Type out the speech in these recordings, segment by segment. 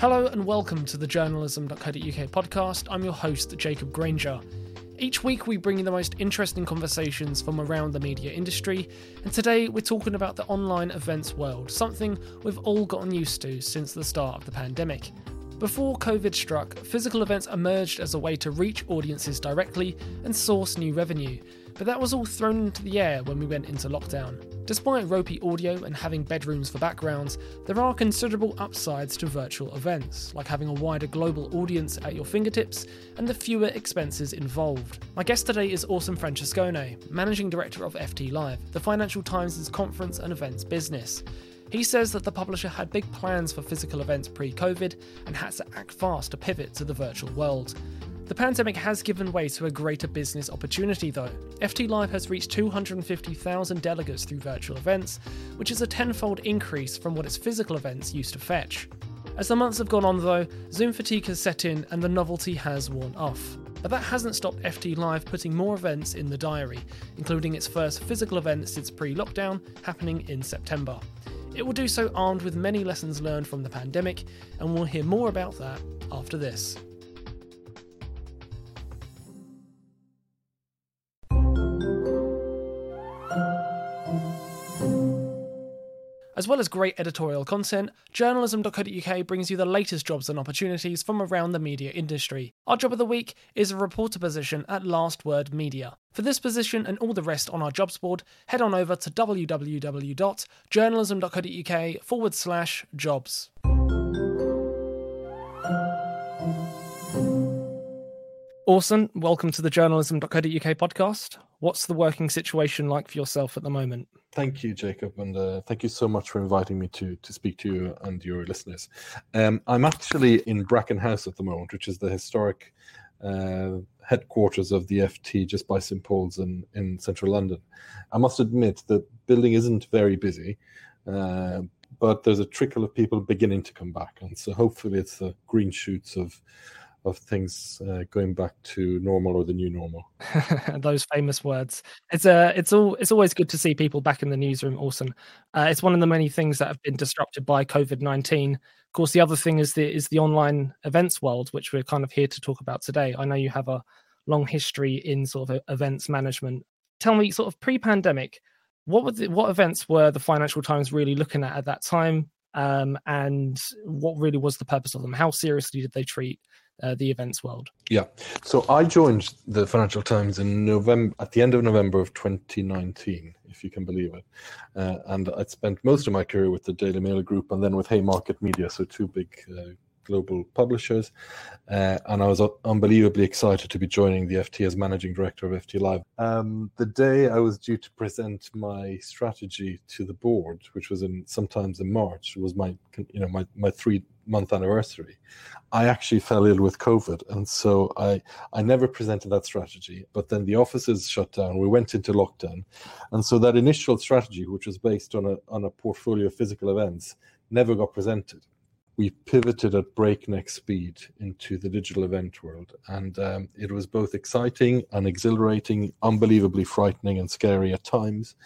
Hello and welcome to the journalism.co.uk podcast. I'm your host, Jacob Granger. Each week, we bring you the most interesting conversations from around the media industry, and today we're talking about the online events world, something we've all gotten used to since the start of the pandemic. Before COVID struck, physical events emerged as a way to reach audiences directly and source new revenue, but that was all thrown into the air when we went into lockdown. Despite ropey audio and having bedrooms for backgrounds, there are considerable upsides to virtual events, like having a wider global audience at your fingertips and the fewer expenses involved. My guest today is Orson Francescone, Managing Director of FT Live, the Financial Times' conference and events business. He says that the publisher had big plans for physical events pre COVID and had to act fast to pivot to the virtual world. The pandemic has given way to a greater business opportunity, though. FT Live has reached 250,000 delegates through virtual events, which is a tenfold increase from what its physical events used to fetch. As the months have gone on, though, Zoom fatigue has set in and the novelty has worn off. But that hasn't stopped FT Live putting more events in the diary, including its first physical event since pre lockdown, happening in September. It will do so armed with many lessons learned from the pandemic, and we'll hear more about that after this. As well as great editorial content, journalism.co.uk brings you the latest jobs and opportunities from around the media industry. Our job of the week is a reporter position at Last Word Media. For this position and all the rest on our jobs board, head on over to www.journalism.co.uk forward slash jobs. Orson, welcome to the journalism.co.uk podcast. What's the working situation like for yourself at the moment? Thank you, Jacob, and uh, thank you so much for inviting me to to speak to you and your listeners. Um, I'm actually in Bracken House at the moment, which is the historic uh, headquarters of the FT, just by St Paul's in in central London. I must admit the building isn't very busy. Uh, but there's a trickle of people beginning to come back, and so hopefully it's the green shoots of of things uh, going back to normal or the new normal. Those famous words. It's uh, it's all it's always good to see people back in the newsroom. Awesome. Uh, it's one of the many things that have been disrupted by COVID nineteen. Of course, the other thing is the is the online events world, which we're kind of here to talk about today. I know you have a long history in sort of events management. Tell me, sort of pre-pandemic, what were the, what events were the Financial Times really looking at at that time, um, and what really was the purpose of them? How seriously did they treat uh, the events world. Yeah. So I joined the Financial Times in November, at the end of November of 2019, if you can believe it. Uh, and I'd spent most of my career with the Daily Mail Group and then with Haymarket Media, so two big uh, global publishers. Uh, and I was unbelievably excited to be joining the FT as managing director of FT Live. Um, the day I was due to present my strategy to the board, which was in sometimes in March, was my you know my my three month anniversary. I actually fell ill with COVID, and so I I never presented that strategy. But then the offices shut down. We went into lockdown, and so that initial strategy, which was based on a on a portfolio of physical events, never got presented we pivoted at breakneck speed into the digital event world. And um, it was both exciting and exhilarating, unbelievably frightening and scary at times.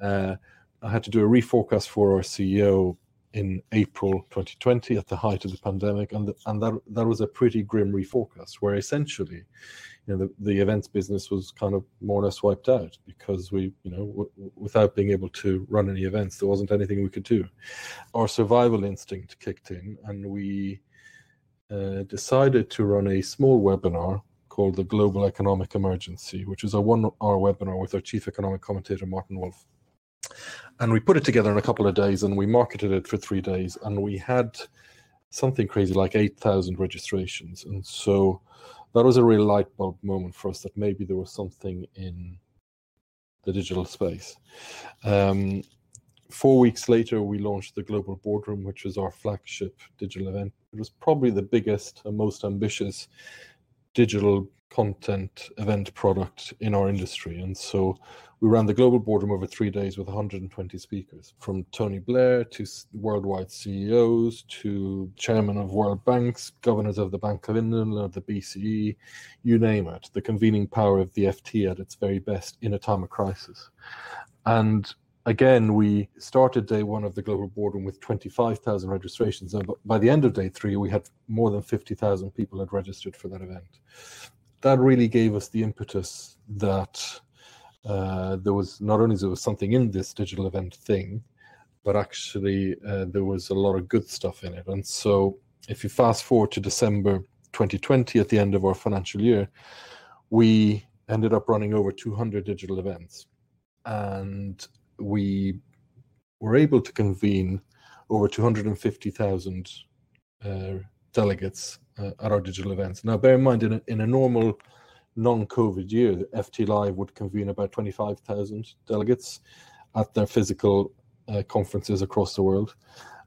Uh, I had to do a reforecast for our CEO in April 2020 at the height of the pandemic, and the, and that that was a pretty grim reforecast, where essentially you know, the, the events business was kind of more or less wiped out because we, you know, w- without being able to run any events, there wasn't anything we could do. Our survival instinct kicked in, and we uh, decided to run a small webinar called the Global Economic Emergency, which is a one-hour webinar with our chief economic commentator Martin Wolf. And we put it together in a couple of days, and we marketed it for three days, and we had something crazy like 8,000 registrations. And so that was a real light bulb moment for us that maybe there was something in the digital space. Um, four weeks later, we launched the Global Boardroom, which was our flagship digital event. It was probably the biggest and most ambitious digital content event product in our industry. And so we ran the global boardroom over three days with 120 speakers, from Tony Blair to worldwide CEOs to chairman of world banks, governors of the Bank of England, of the BCE, you name it. The convening power of the FT at its very best in a time of crisis. And again, we started day one of the global boardroom with 25,000 registrations. And by the end of day three, we had more than 50,000 people had registered for that event. That really gave us the impetus that uh, there was not only there was something in this digital event thing, but actually uh, there was a lot of good stuff in it. And so, if you fast forward to December 2020, at the end of our financial year, we ended up running over 200 digital events, and we were able to convene over 250,000 uh, delegates uh, at our digital events. Now, bear in mind, in a, in a normal non-COVID year, FT Live would convene about 25,000 delegates at their physical uh, conferences across the world.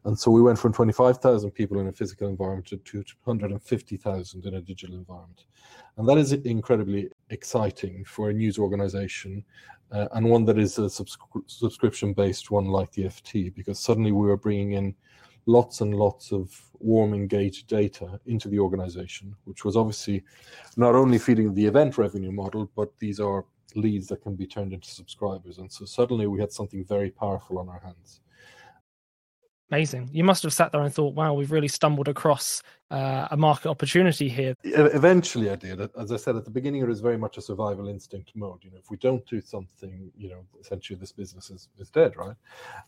And so we went from 25,000 people in a physical environment to 250,000 in a digital environment. And that is incredibly exciting for a news organization uh, and one that is a subscri- subscription based one like the FT, because suddenly we were bringing in lots and lots of warm, engaged data into the organization, which was obviously not only feeding the event revenue model, but these are leads that can be turned into subscribers. And so suddenly we had something very powerful on our hands. Amazing. You must have sat there and thought, wow, we've really stumbled across uh, a market opportunity here. Eventually, I did. As I said at the beginning, it was very much a survival instinct mode. You know, if we don't do something, you know, essentially this business is, is dead, right?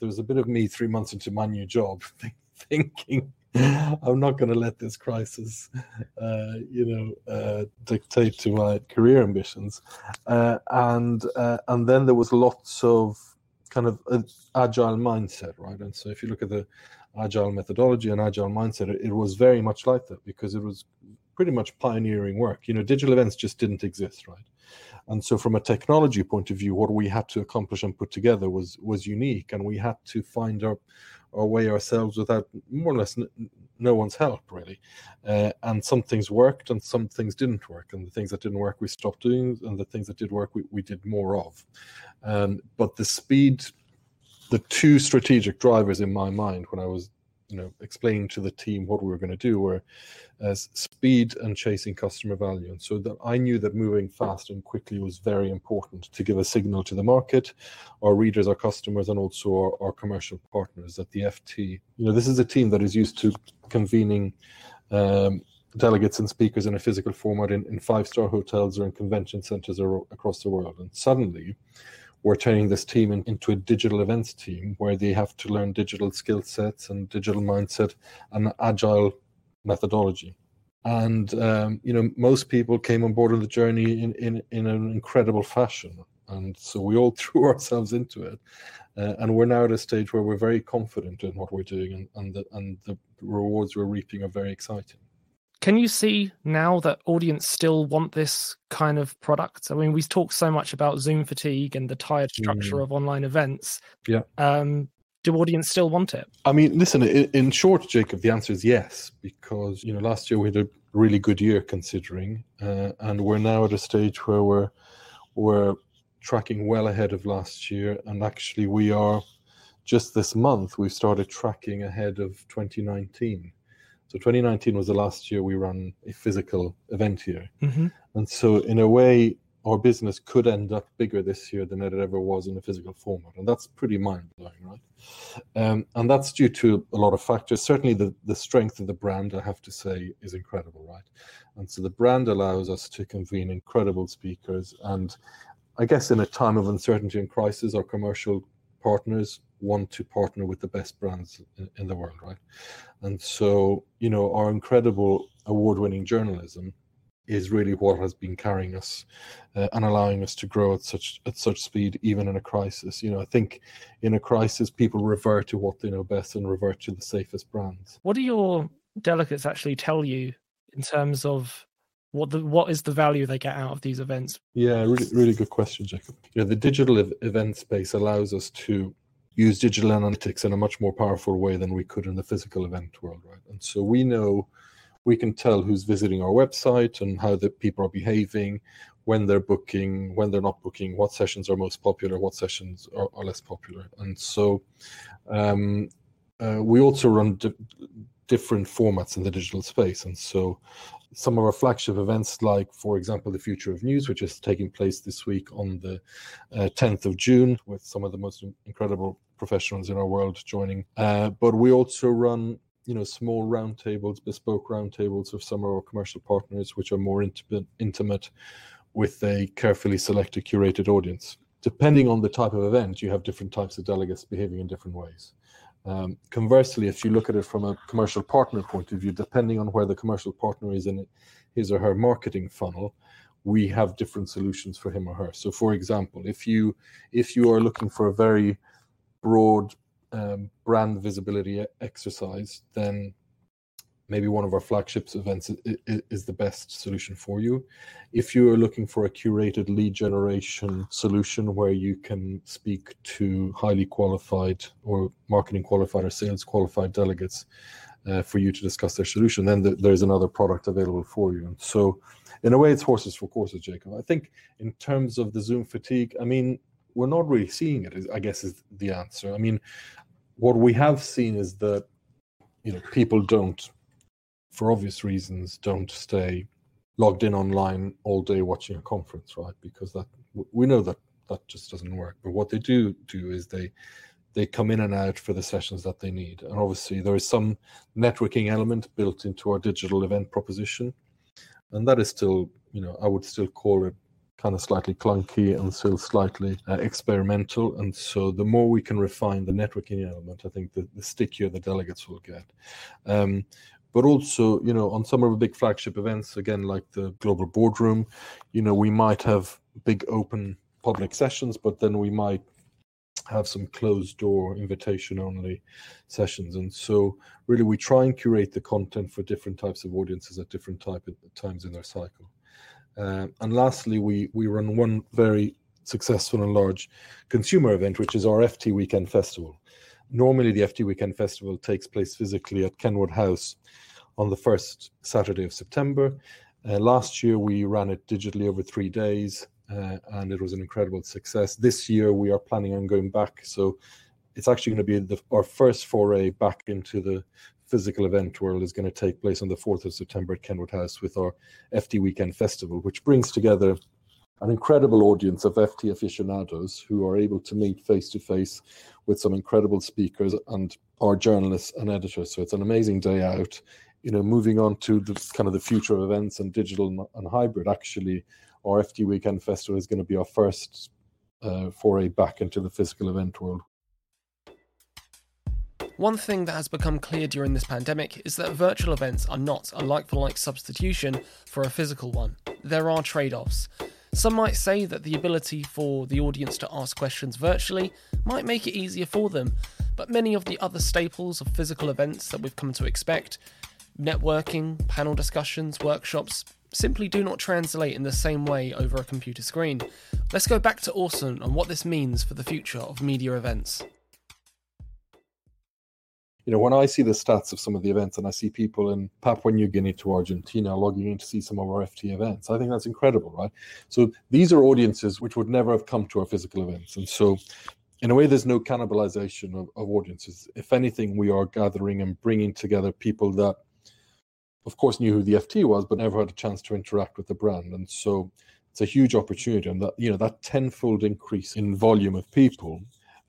There was a bit of me three months into my new job thinking, I'm not going to let this crisis, uh, you know, uh, dictate to my career ambitions. Uh, and uh, and then there was lots of kind of an agile mindset, right? And so if you look at the agile methodology and agile mindset, it, it was very much like that because it was pretty much pioneering work. You know, digital events just didn't exist, right? And so, from a technology point of view, what we had to accomplish and put together was was unique, and we had to find our our way ourselves without more or less n- no one's help, really. Uh, and some things worked, and some things didn't work. And the things that didn't work, we stopped doing, and the things that did work, we, we did more of. Um, but the speed, the two strategic drivers in my mind when I was you know explaining to the team what we were going to do were as speed and chasing customer value. And so that i knew that moving fast and quickly was very important to give a signal to the market our readers our customers and also our, our commercial partners that the ft you know this is a team that is used to convening um, delegates and speakers in a physical format in, in five star hotels or in convention centers across the world. And suddenly we're turning this team in, into a digital events team where they have to learn digital skill sets and digital mindset and agile methodology. And um, you know, most people came on board on the journey in, in, in an incredible fashion, and so we all threw ourselves into it. Uh, and we're now at a stage where we're very confident in what we're doing, and and the, and the rewards we're reaping are very exciting. Can you see now that audience still want this kind of product? I mean, we talk so much about Zoom fatigue and the tired structure mm. of online events. Yeah. Um, do audience still want it? I mean, listen. In, in short, Jacob, the answer is yes, because you know last year we had a really good year considering, uh, and we're now at a stage where we're we're tracking well ahead of last year, and actually we are just this month we've started tracking ahead of 2019 so 2019 was the last year we ran a physical event here. Mm-hmm. And so, in a way, our business could end up bigger this year than it ever was in a physical format. And that's pretty mind blowing, right? Um, and that's due to a lot of factors. Certainly, the, the strength of the brand, I have to say, is incredible, right? And so, the brand allows us to convene incredible speakers. And I guess in a time of uncertainty and crisis, our commercial partners want to partner with the best brands in, in the world, right? And so, you know, our incredible award-winning journalism is really what has been carrying us uh, and allowing us to grow at such at such speed even in a crisis. You know i think in a crisis people revert to what they know best and revert to the safest brands. What do your delegates actually tell you in terms of what the what is the value they get out of these events? Yeah really really good question jacob. You know the digital ev- event space allows us to use digital analytics in a much more powerful way than we could in the physical event world, right? And so we know we can tell who's visiting our website and how the people are behaving, when they're booking, when they're not booking, what sessions are most popular, what sessions are, are less popular. And so um, uh, we also run di- different formats in the digital space. And so some of our flagship events, like, for example, the Future of News, which is taking place this week on the uh, 10th of June, with some of the most incredible professionals in our world joining. Uh, but we also run you know small roundtables, bespoke roundtables with some of our commercial partners, which are more intimate, intimate with a carefully selected, curated audience. Depending on the type of event, you have different types of delegates behaving in different ways. Um, conversely, if you look at it from a commercial partner point of view, depending on where the commercial partner is in his or her marketing funnel, we have different solutions for him or her. So, for example, if you if you are looking for a very broad um, brand visibility exercise, then maybe one of our flagships events is, the best solution for you. If you are looking for a curated lead generation solution where you can speak to highly qualified or marketing qualified or sales qualified delegates uh, for you to discuss their solution, then th- there's another product available for you. So, in a way, it's horses for courses, Jacob. I think in terms of the Zoom fatigue, I mean, we're not really seeing it. I guess is the answer. I mean, what we have seen is that you know people don't for obvious reasons, don't stay logged in online all day watching a conference, right? Because that we know that that just doesn't work. But what they do do is they they come in and out for the sessions that they need. And obviously, there is some networking element built into our digital event proposition, and that is still, you know, I would still call it kind of slightly clunky and still slightly uh, experimental. And so, the more we can refine the networking element, I think the, the stickier the delegates will get. Um, but also you know on some of the big flagship events again like the global boardroom you know we might have big open public sessions but then we might have some closed door invitation only sessions. And so really we try and curate the content for different types of audiences at different type of times in their cycle. Uh, and lastly we we run one very successful and large consumer event which is our ft weekend festival normally the FT Weekend Festival takes place physically at Kenwood House on the first Saturday of September. Uh, last year we ran it digitally over three days, uh, and it was an incredible success. This year we are planning on going back, so it's actually going to be the, our first foray back into the physical event world is going to take place on the 4th of September at Kenwood House with our FT Weekend Festival, which brings together an incredible audience of FT aficionados who are able to meet face to face with some incredible speakers and our journalists and editors. So it's an amazing day out. You know, moving on to the kind of the future of events and digital and hybrid. Actually, our FT Weekend Festival is going to be our first uh, foray back into the physical event world. One thing that has become clear during this pandemic is that virtual events are not a like for like substitution for a physical one. There are trade offs. Some might say that the ability for the audience to ask questions virtually might make it easier for them, but many of the other staples of physical events that we've come to expect networking, panel discussions, workshops simply do not translate in the same way over a computer screen. Let's go back to Orson and what this means for the future of media events you know, when I see the stats of some of the events and I see people in Papua New Guinea to Argentina logging in to see some of our FT events, I think that's incredible, right? So these are audiences which would never have come to our physical events. And so, in a way, there's no cannibalization of, of audiences. If anything, we are gathering and bringing together people that, of course, knew who the FT was, but never had a chance to interact with the brand. And so, it's a huge opportunity. And that, you know, that tenfold increase in volume of people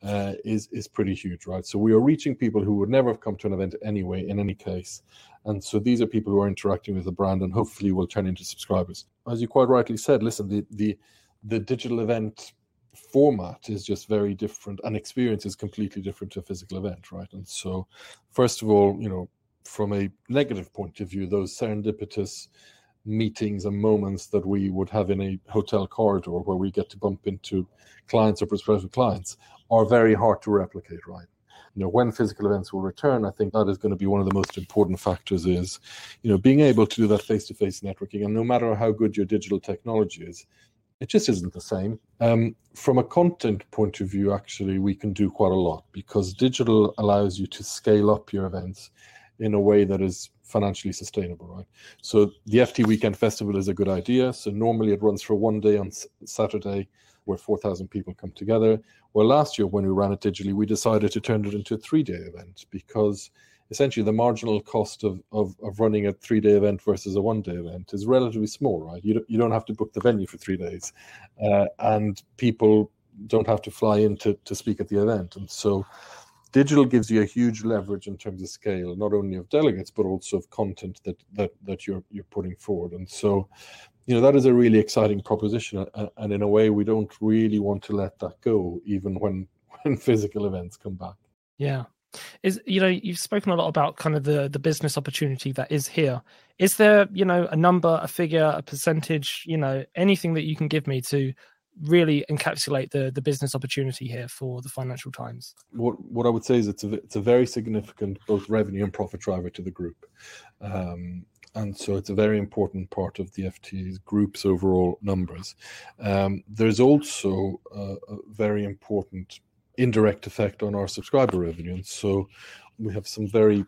uh, is is pretty huge, right? So we are reaching people who would never have come to an event anyway, in any case, and so these are people who are interacting with the brand and hopefully will turn into subscribers. As you quite rightly said, listen, the the the digital event format is just very different, and experience is completely different to a physical event, right? And so, first of all, you know, from a negative point of view, those serendipitous meetings and moments that we would have in a hotel corridor where we get to bump into clients or prospective clients are very hard to replicate, right? You know, when physical events will return, I think that is going to be one of the most important factors is, you know, being able to do that face-to-face networking. And no matter how good your digital technology is, it just isn't the same. Um, from a content point of view, actually, we can do quite a lot because digital allows you to scale up your events in a way that is financially sustainable, right? So the FT Weekend Festival is a good idea. So normally it runs for one day on Saturday where 4,000 people come together. Well, last year when we ran it digitally, we decided to turn it into a three day event because essentially the marginal cost of, of, of running a three day event versus a one day event is relatively small, right? You don't, you don't have to book the venue for three days, uh, and people don't have to fly in to, to speak at the event. And so digital gives you a huge leverage in terms of scale, not only of delegates, but also of content that, that, that you're, you're putting forward. And so, you know, that is a really exciting proposition. And in a way, we don't really want to let that go, even when, when physical events come back. Yeah is you know you've spoken a lot about kind of the the business opportunity that is here is there you know a number a figure a percentage you know anything that you can give me to really encapsulate the the business opportunity here for the Financial Times? What what I would say is it's a it's a very significant both revenue and profit driver to the group. Um, and so it's a very important part of the FT's group's overall numbers. Um, there's also a, a, very important indirect effect on our subscriber revenue. And so we have some very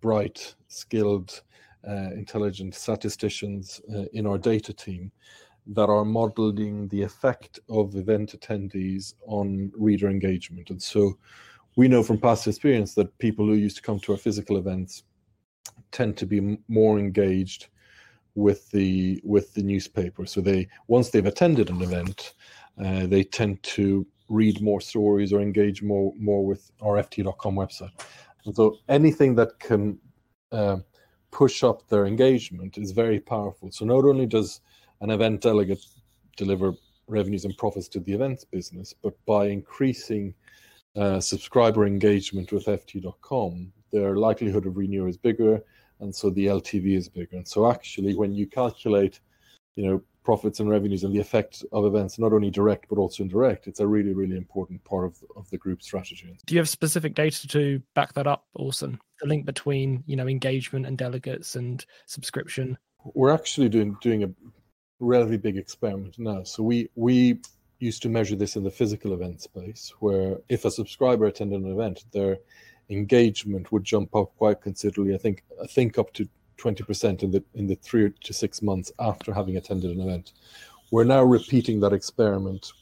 bright, skilled, uh, intelligent statisticians uh, in our data team that are modeling the effect of event attendees on reader engagement. And so we know from past experience that people who used to come to our physical events tend to be more engaged with the with the newspaper. So they once they've attended an event, uh, they tend to read more stories or engage more more with our ft.com website. And so anything that can uh, push up their engagement is very powerful. So not only does an event delegate deliver revenues and profits to the events business, but by increasing uh, subscriber engagement with FT.com, their likelihood of renewal is bigger, and so the LTV is bigger. And so, actually, when you calculate, you know, profits and revenues and the effect of events, not only direct but also indirect, it's a really, really important part of of the group strategy. Do you have specific data to back that up, Orson? The link between you know engagement and delegates and subscription. We're actually doing doing a relatively big experiment now. So we we used to measure this in the physical event space, where if a subscriber attended an event, their engagement would jump up quite considerably. I think I think up to twenty percent in the in the three to six months after having attended an event. We're now repeating that experiment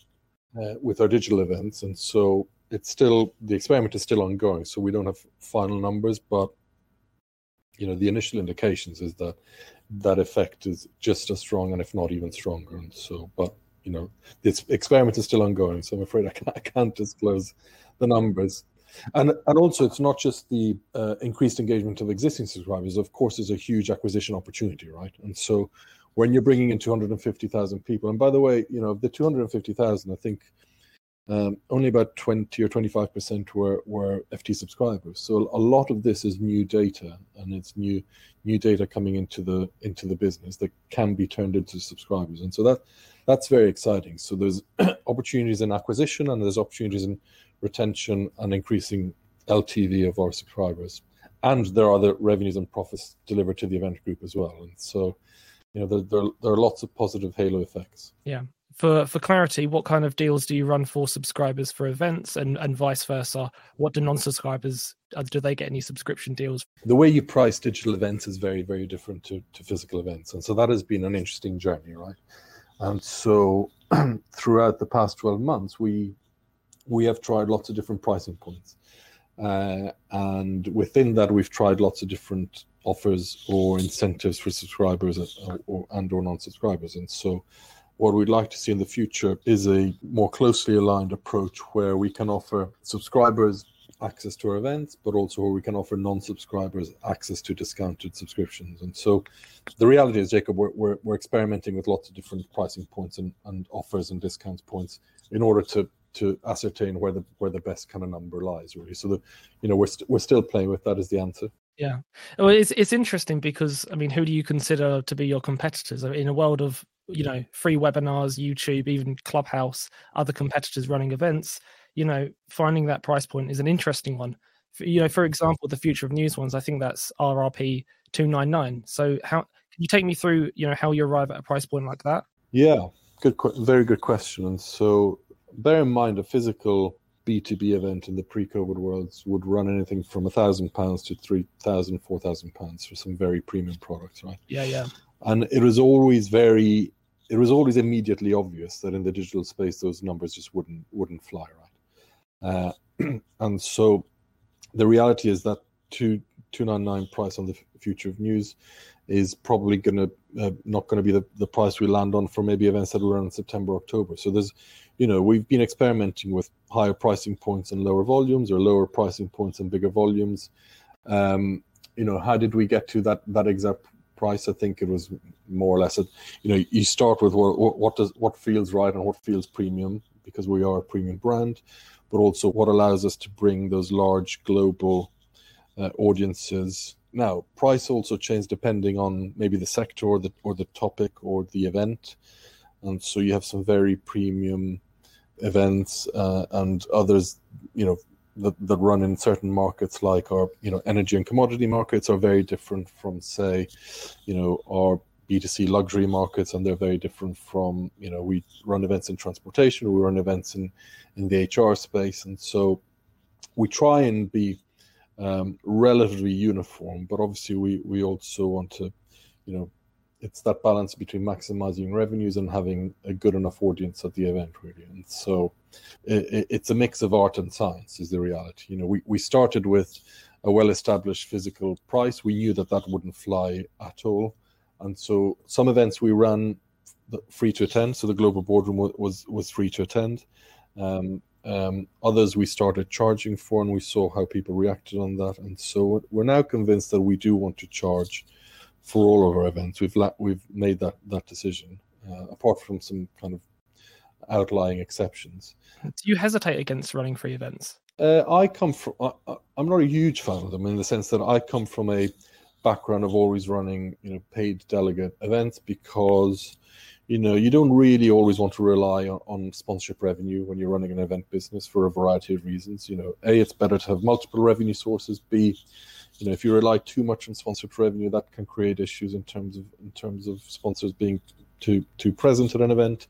uh, with our digital events, and so it's still the experiment is still ongoing. So we don't have final numbers, but you know the initial indications is that that effect is just as strong and if not even stronger. And so, but you know, this experiment is still ongoing, so I'm afraid I can't, I can't disclose the numbers. And and also, it's not just the uh, increased engagement of existing subscribers. Of course, there's a huge acquisition opportunity, right? And so, when you're bringing in 250,000 people, and by the way, you know, the 250,000, I think um, only about 20 or 25 percent were, were FT subscribers. So a lot of this is new data, and it's new new data coming into the into the business that can be turned into subscribers, and so that that's very exciting. So there's opportunities in acquisition, and there's opportunities in retention and increasing LTV of our subscribers, and there are the revenues and profits delivered to the event group as well. And so, you know, there there, there are lots of positive halo effects. Yeah, for for clarity, what kind of deals do you run for subscribers for events, and and vice versa? What do non-subscribers uh, do they get any subscription deals? The way you price digital events is very very different to to physical events, and so that has been an interesting journey, right? And so throughout the past twelve months, we we have tried lots of different pricing points, uh, and within that, we've tried lots of different offers or incentives for subscribers or, or and or non-subscribers, and so what we'd like to see in the future is a more closely aligned approach where we can offer subscribers access to our events, but also where we can offer non-subscribers access to discounted subscriptions. And so the reality is, Jacob, we're, we're, we're experimenting with lots of different pricing points and, and offers and discounts points in order to to ascertain where the where the best kind of number lies really. So the you know we're, we st- we're still playing with that as the answer. Yeah. Well it's it's interesting because i mean who do you consider to be your competitors? In a world of you know free webinars youtube even clubhouse other competitors running events you know finding that price point is an interesting one. You know for example the future of news ones i think that's rrp 299 so how can you take me through you know how you arrive at a price point like that? Yeah. Good very good question. And so bear in mind a physical b2b event in the pre-covid worlds would run anything from a thousand pounds to three thousand four thousand pounds for some very premium products right? Yeah yeah. And it was always very it was always immediately obvious that in the digital space those numbers just wouldn't wouldn't fly right? Uh, and so the reality is that to 299 price on the future of news is probably going to uh, not going to be the, the price we land on for maybe events that will run in September, October. So there's, you know, we've been experimenting with higher pricing points and lower volumes, or lower pricing points and bigger volumes. Um, you know, how did we get to that that exact price? I think it was more or less, a, you know, you start with what, what does what feels right and what feels premium because we are a premium brand, but also what allows us to bring those large global uh, audiences now, price also changes depending on maybe the sector or the or the topic or the event, and so you have some very premium events uh, and others, you know, that, that run in certain markets like our you know energy and commodity markets are very different from say, you know, our B2C luxury markets, and they're very different from you know we run events in transportation, we run events in in the HR space, and so we try and be um, relatively uniform. But obviously, we we also want to, you know, it's that balance between maximizing revenues and having a good enough audience at the event, really. And so, it, it's a mix of art and science, is the reality. You know, we we started with a well-established physical price. We knew that that wouldn't fly at all, and so some events we ran free to attend. So the global boardroom was was free to attend. Um, um, others we started charging for, and we saw how people reacted on that. And so we're now convinced that we do want to charge for all of our events. We've la- we've made that that decision, uh, apart from some kind of outlying exceptions. Do you hesitate against running free events? Uh, I come from. I, am not a huge fan of them in the sense that I come from a background of always running, you know, paid delegate events because you know you don't really always want to rely on, on, sponsorship revenue when you're running an event business for a variety of reasons you know a it's better to have multiple revenue sources b you know if you rely too much on sponsored revenue that can create issues in terms of in terms of sponsors being too too present at an event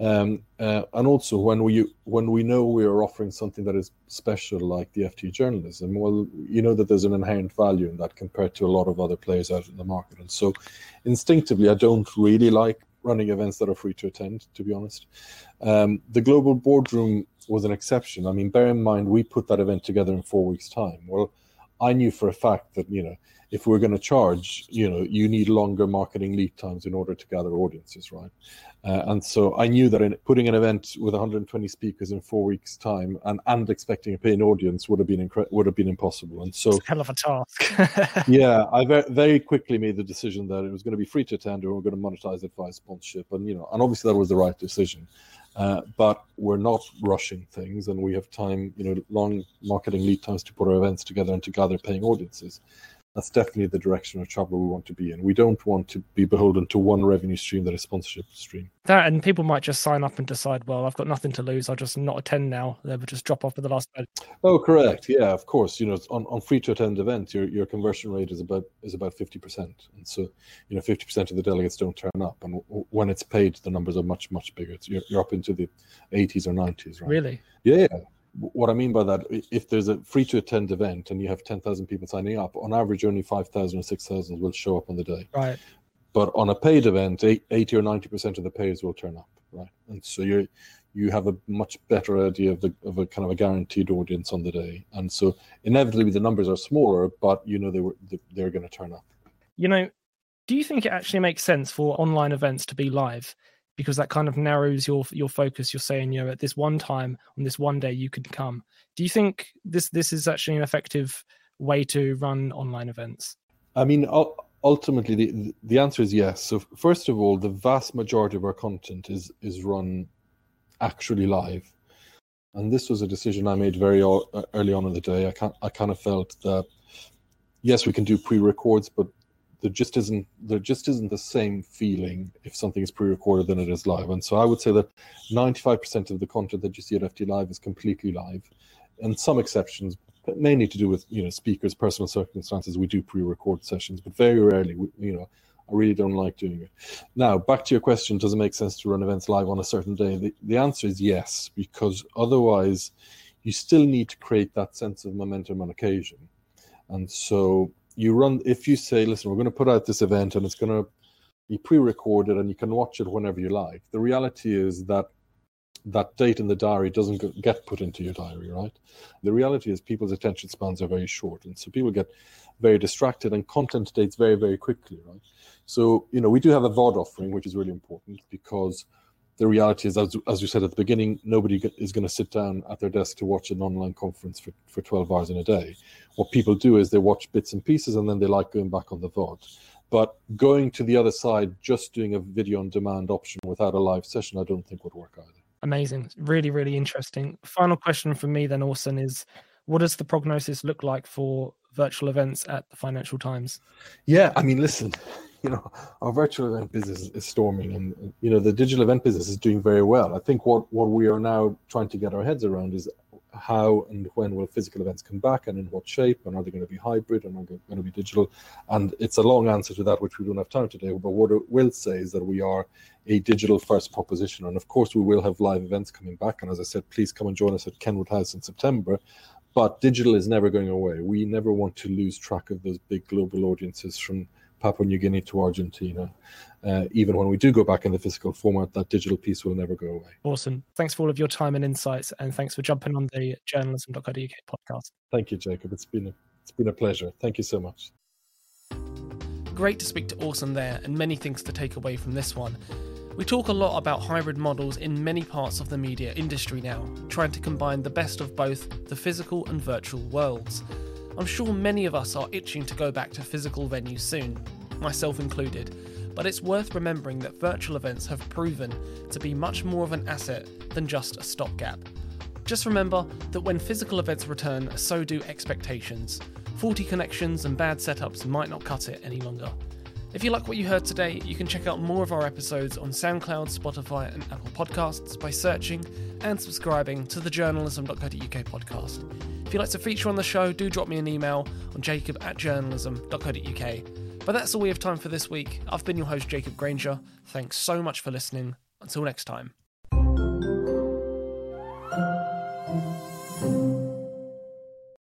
um, uh, and also when we when we know we are offering something that is special like the FT journalism, well, you know that there's an inherent value in that compared to a lot of other players out in the market. And so, instinctively, I don't really like running events that are free to attend, to be honest. Um, the Global Boardroom was an exception. I mean, bear in mind, we put that event together in four weeks' time. Well, I knew for a fact that, you know, if we're going to charge, you know, you need longer marketing lead times in order to gather audiences, right? Uh, and so I knew that in putting an event with 120 speakers in four weeks' time and, and expecting a paying audience would have been incre- would have been impossible. And so, hell of a task. yeah, I very, very quickly made the decision that it was going to be free to attend, and we we're going to monetize it via sponsorship. And you know, and obviously that was the right decision. Uh, but we're not rushing things, and we have time, you know, long marketing lead times to put our events together and to gather paying audiences that's definitely the direction of travel we want to be in. We don't want to be beholden to one revenue stream that is sponsorship stream. That and people might just sign up and decide, well, I've got nothing to lose. I'll just not attend now. They would just drop off at the last minute. Oh, correct. Yeah, of course. You know, on, on free to attend events, your your conversion rate is about is about fifty percent, and so you know fifty percent of the delegates don't turn up, and when it's paid, the numbers are much much bigger. It's, you're, you're up into the eighties or nineties, right? Really? Yeah, yeah what I mean by that, if there's a free to attend event and you have 10,000 people signing up, on average, only 5,000 or 6,000 will show up on the day. Right. But on a paid event, 80 or 90% of the payers will turn up. Right. And so you you have a much better idea of the of a kind of a guaranteed audience on the day. And so inevitably the numbers are smaller, but you know they were they're going to turn up. You know, do you think it actually makes sense for online events to be live? Because that kind of narrows your your focus. You're saying, you know, at this one time on this one day you can come. Do you think this this is actually an effective way to run online events? I mean, ultimately, the the answer is yes. So first of all, the vast majority of our content is is run actually live, and this was a decision I made very early on in the day. I can I kind of felt that yes, we can do pre-records, but there just isn't there just isn't the same feeling if something is pre-recorded than it is live. And so I would say that 95% of the content that you see at FT Live is completely live, and some exceptions, mainly to do with you know speakers' personal circumstances. We do pre-record sessions, but very rarely, you know. I really don't like doing it. Now, back to your question: Does it make sense to run events live on a certain day? The, the answer is yes, because otherwise, you still need to create that sense of momentum on occasion. And so you run if you say listen we're going to put out this event and it's going to be pre-recorded and you can watch it whenever you like the reality is that that date in the diary doesn't get put into your diary right the reality is people's attention spans are very short and so people get very distracted, and content dates very, very quickly, right? So, you know, we do have a VOD offering, which is really important because the reality is, as, as you said at the beginning, nobody is going to sit down at their desk to watch an online conference for, for 12 hours in a day. What people do is they watch bits and pieces and then they like going back on the VOD. But going to the other side, just doing a video on demand option without a live session, I don't think would work either. Amazing. Really, really interesting. Final question for me then, Orson, is what does the prognosis look like for virtual events at the Financial Times? Yeah, I mean, listen, you know, our virtual event business is storming, and you know, the digital event business is doing very well. I think what what we are now trying to get our heads around is how and when will physical events come back, and in what shape, and are they going to be hybrid, and are they going to be digital? And it's a long answer to that, which we don't have time today. But what I will say is that we are a digital first proposition, and of course, we will have live events coming back. And as I said, please come and join us at Kenwood House in September but digital is never going away. We never want to lose track of those big global audiences from Papua New Guinea to Argentina. Uh, even when we do go back in the physical format, that digital piece will never go away. Awesome. Thanks for all of your time and insights, and thanks for jumping on the journalism.co.uk podcast. Thank you, Jacob. It's been a, it's been a pleasure. Thank you so much. Great to speak to Orson there, and many things to take away from this one. We talk a lot about hybrid models in many parts of the media industry now, trying to combine the best of both the physical and virtual worlds. I'm sure many of us are itching to go back to physical venues soon, myself included, but it's worth remembering that virtual events have proven to be much more of an asset than just a stopgap. Just remember that when physical events return, so do expectations. Faulty connections and bad setups might not cut it any longer. If you like what you heard today, you can check out more of our episodes on SoundCloud, Spotify, and Apple Podcasts by searching and subscribing to the journalism.co.uk podcast. If you'd like to feature on the show, do drop me an email on jacob at journalism.co.uk. But that's all we have time for this week. I've been your host, Jacob Granger. Thanks so much for listening. Until next time.